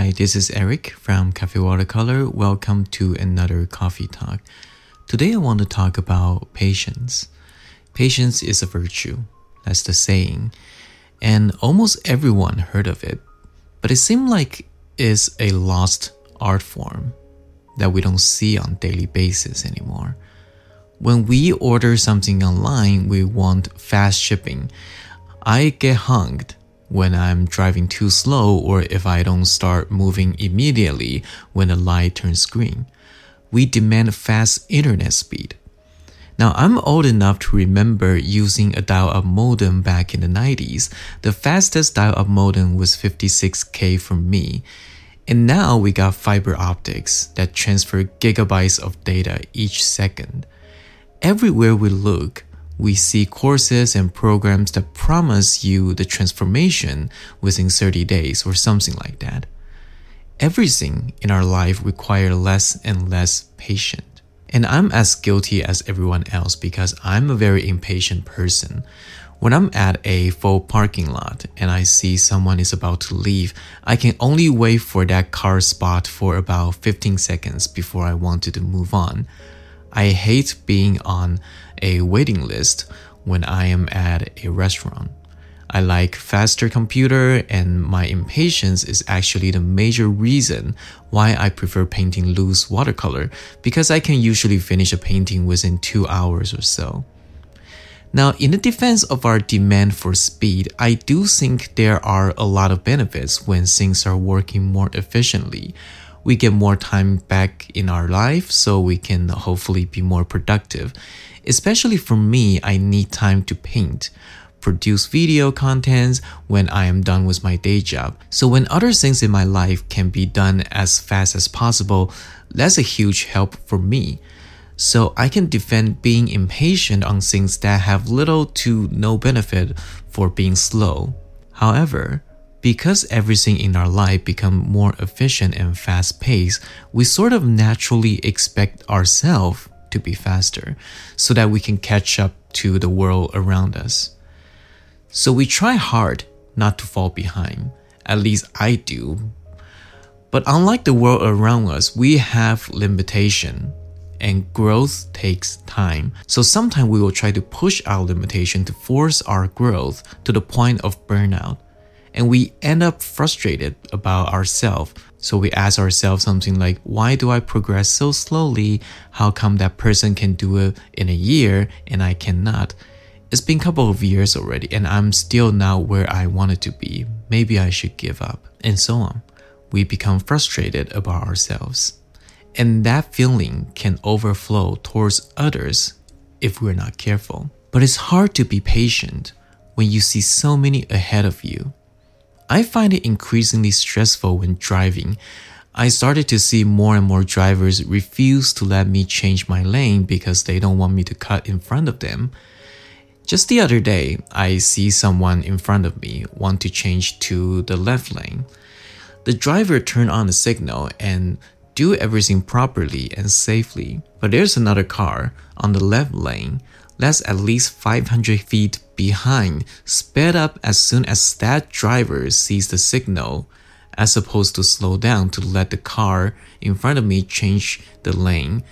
Hi, this is Eric from Cafe Watercolor. Welcome to another coffee talk. Today I want to talk about patience. Patience is a virtue. That's the saying. And almost everyone heard of it. But it seemed like it's a lost art form that we don't see on daily basis anymore. When we order something online, we want fast shipping. I get hung when I'm driving too slow or if I don't start moving immediately when the light turns green. We demand fast internet speed. Now, I'm old enough to remember using a dial up modem back in the 90s. The fastest dial up modem was 56K for me. And now we got fiber optics that transfer gigabytes of data each second. Everywhere we look, we see courses and programs that promise you the transformation within 30 days or something like that. Everything in our life requires less and less patience. And I'm as guilty as everyone else because I'm a very impatient person. When I'm at a full parking lot and I see someone is about to leave, I can only wait for that car spot for about 15 seconds before I wanted to move on. I hate being on a waiting list when I am at a restaurant. I like faster computer and my impatience is actually the major reason why I prefer painting loose watercolor because I can usually finish a painting within 2 hours or so. Now, in the defense of our demand for speed, I do think there are a lot of benefits when things are working more efficiently we get more time back in our life so we can hopefully be more productive. Especially for me, I need time to paint, produce video contents when I am done with my day job. So when other things in my life can be done as fast as possible, that's a huge help for me. So I can defend being impatient on things that have little to no benefit for being slow. However, because everything in our life become more efficient and fast paced, we sort of naturally expect ourselves to be faster so that we can catch up to the world around us. So we try hard not to fall behind. At least I do. But unlike the world around us, we have limitation and growth takes time. So sometimes we will try to push our limitation to force our growth to the point of burnout and we end up frustrated about ourselves. So we ask ourselves something like, why do I progress so slowly? How come that person can do it in a year and I cannot? It's been a couple of years already and I'm still not where I wanted to be. Maybe I should give up and so on. We become frustrated about ourselves. And that feeling can overflow towards others if we're not careful. But it's hard to be patient when you see so many ahead of you I find it increasingly stressful when driving. I started to see more and more drivers refuse to let me change my lane because they don't want me to cut in front of them. Just the other day, I see someone in front of me want to change to the left lane. The driver turned on the signal and do everything properly and safely. But there's another car on the left lane that's at least 500 feet behind, sped up as soon as that driver sees the signal, as opposed to slow down to let the car in front of me change the lane.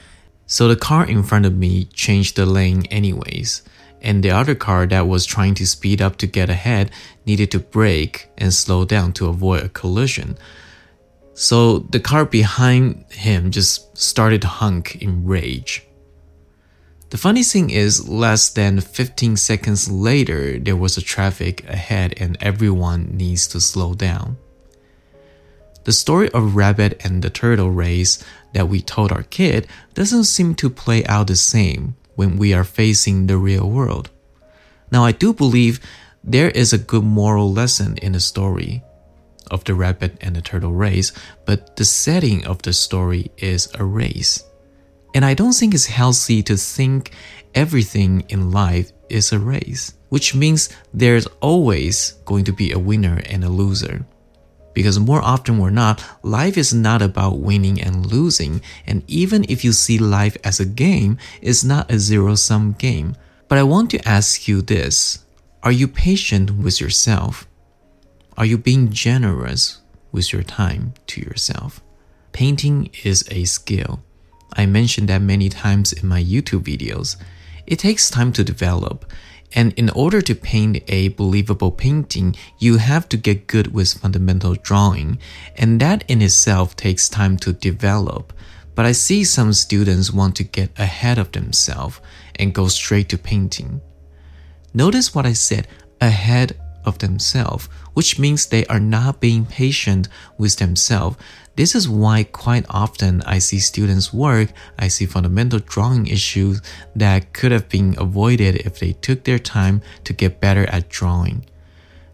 So the car in front of me changed the lane anyways, and the other car that was trying to speed up to get ahead needed to brake and slow down to avoid a collision. So the car behind him just started to honk in rage. The funny thing is, less than 15 seconds later, there was a traffic ahead and everyone needs to slow down. The story of rabbit and the turtle race that we told our kid doesn't seem to play out the same when we are facing the real world. Now, I do believe there is a good moral lesson in the story of the rabbit and the turtle race, but the setting of the story is a race. And I don't think it's healthy to think everything in life is a race, which means there's always going to be a winner and a loser. Because more often or not, life is not about winning and losing, and even if you see life as a game, it's not a zero sum game. But I want to ask you this Are you patient with yourself? Are you being generous with your time to yourself. Painting is a skill. I mentioned that many times in my YouTube videos. It takes time to develop, and in order to paint a believable painting, you have to get good with fundamental drawing, and that in itself takes time to develop. But I see some students want to get ahead of themselves and go straight to painting. Notice what I said ahead of themselves, which means they are not being patient with themselves. This is why quite often I see students work, I see fundamental drawing issues that could have been avoided if they took their time to get better at drawing.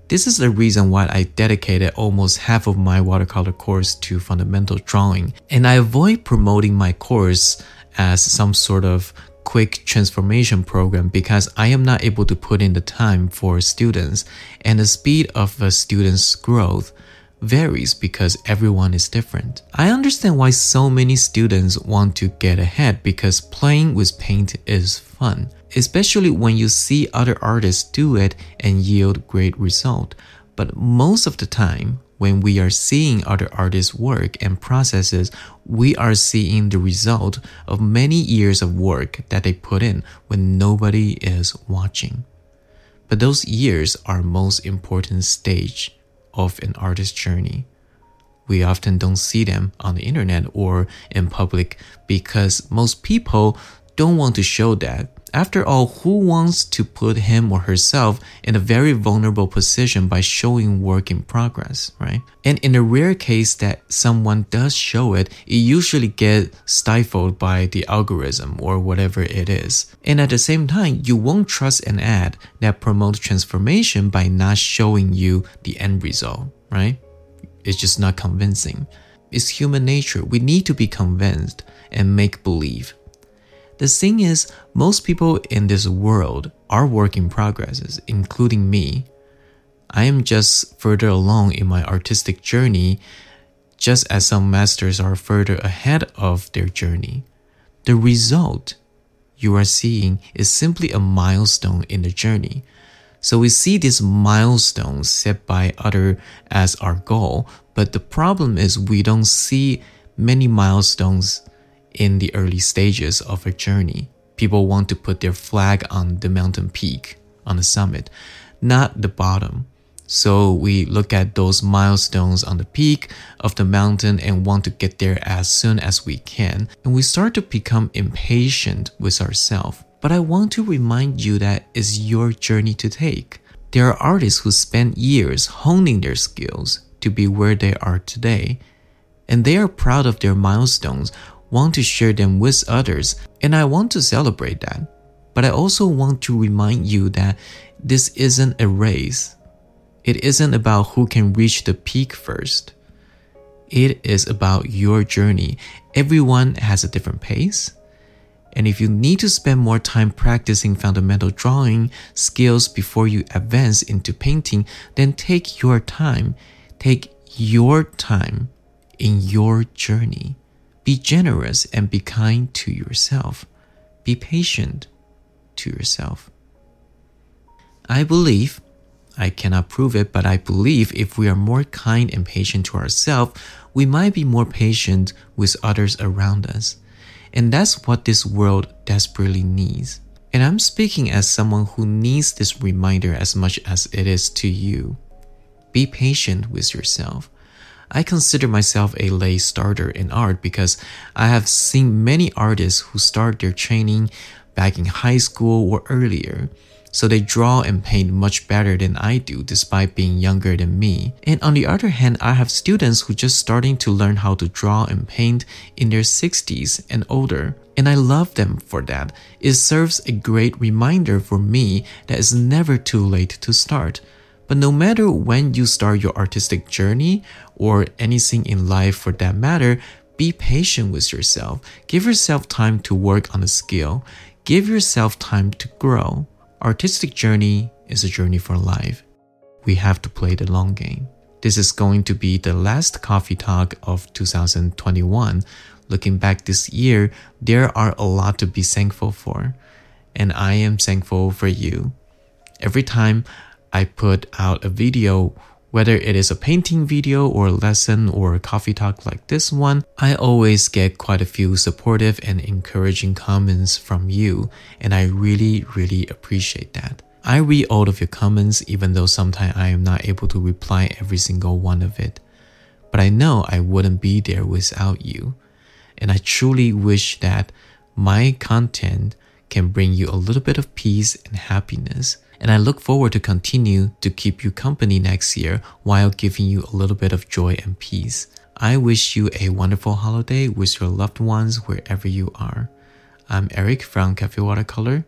This is the reason why I dedicated almost half of my watercolor course to fundamental drawing, and I avoid promoting my course as some sort of quick transformation program because I am not able to put in the time for students, and the speed of a student's growth varies because everyone is different. I understand why so many students want to get ahead because playing with paint is fun, especially when you see other artists do it and yield great result. But most of the time, when we are seeing other artists' work and processes, we are seeing the result of many years of work that they put in when nobody is watching. But those years are most important stage of an artist's journey. We often don't see them on the internet or in public because most people don't want to show that. After all, who wants to put him or herself in a very vulnerable position by showing work in progress, right? And in the rare case that someone does show it, it usually gets stifled by the algorithm or whatever it is. And at the same time, you won't trust an ad that promotes transformation by not showing you the end result, right? It's just not convincing. It's human nature. We need to be convinced and make believe. The thing is, most people in this world are work in progresses, including me. I am just further along in my artistic journey, just as some masters are further ahead of their journey. The result you are seeing is simply a milestone in the journey. So we see these milestones set by other as our goal, but the problem is we don't see many milestones in the early stages of a journey. People want to put their flag on the mountain peak, on the summit, not the bottom. So we look at those milestones on the peak of the mountain and want to get there as soon as we can. And we start to become impatient with ourselves. But I want to remind you that it's your journey to take. There are artists who spend years honing their skills to be where they are today. And they are proud of their milestones want to share them with others, and I want to celebrate that. But I also want to remind you that this isn't a race. It isn't about who can reach the peak first. It is about your journey. Everyone has a different pace. And if you need to spend more time practicing fundamental drawing skills before you advance into painting, then take your time. Take your time in your journey. Be generous and be kind to yourself. Be patient to yourself. I believe, I cannot prove it, but I believe if we are more kind and patient to ourselves, we might be more patient with others around us. And that's what this world desperately needs. And I'm speaking as someone who needs this reminder as much as it is to you. Be patient with yourself. I consider myself a late starter in art because I have seen many artists who start their training back in high school or earlier. So they draw and paint much better than I do despite being younger than me. And on the other hand, I have students who just starting to learn how to draw and paint in their 60s and older. And I love them for that. It serves a great reminder for me that it's never too late to start. But no matter when you start your artistic journey or anything in life for that matter, be patient with yourself. Give yourself time to work on a skill. Give yourself time to grow. Artistic journey is a journey for life. We have to play the long game. This is going to be the last coffee talk of 2021. Looking back this year, there are a lot to be thankful for. And I am thankful for you. Every time I put out a video Whether it is a painting video or a lesson or a coffee talk like this one, I always get quite a few supportive and encouraging comments from you, and I really, really appreciate that. I read all of your comments even though sometimes I am not able to reply every single one of it. But I know I wouldn't be there without you. And I truly wish that my content can bring you a little bit of peace and happiness. And I look forward to continue to keep you company next year while giving you a little bit of joy and peace. I wish you a wonderful holiday with your loved ones wherever you are. I'm Eric from Cafe Watercolor.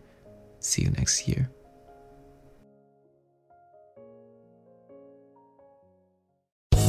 See you next year.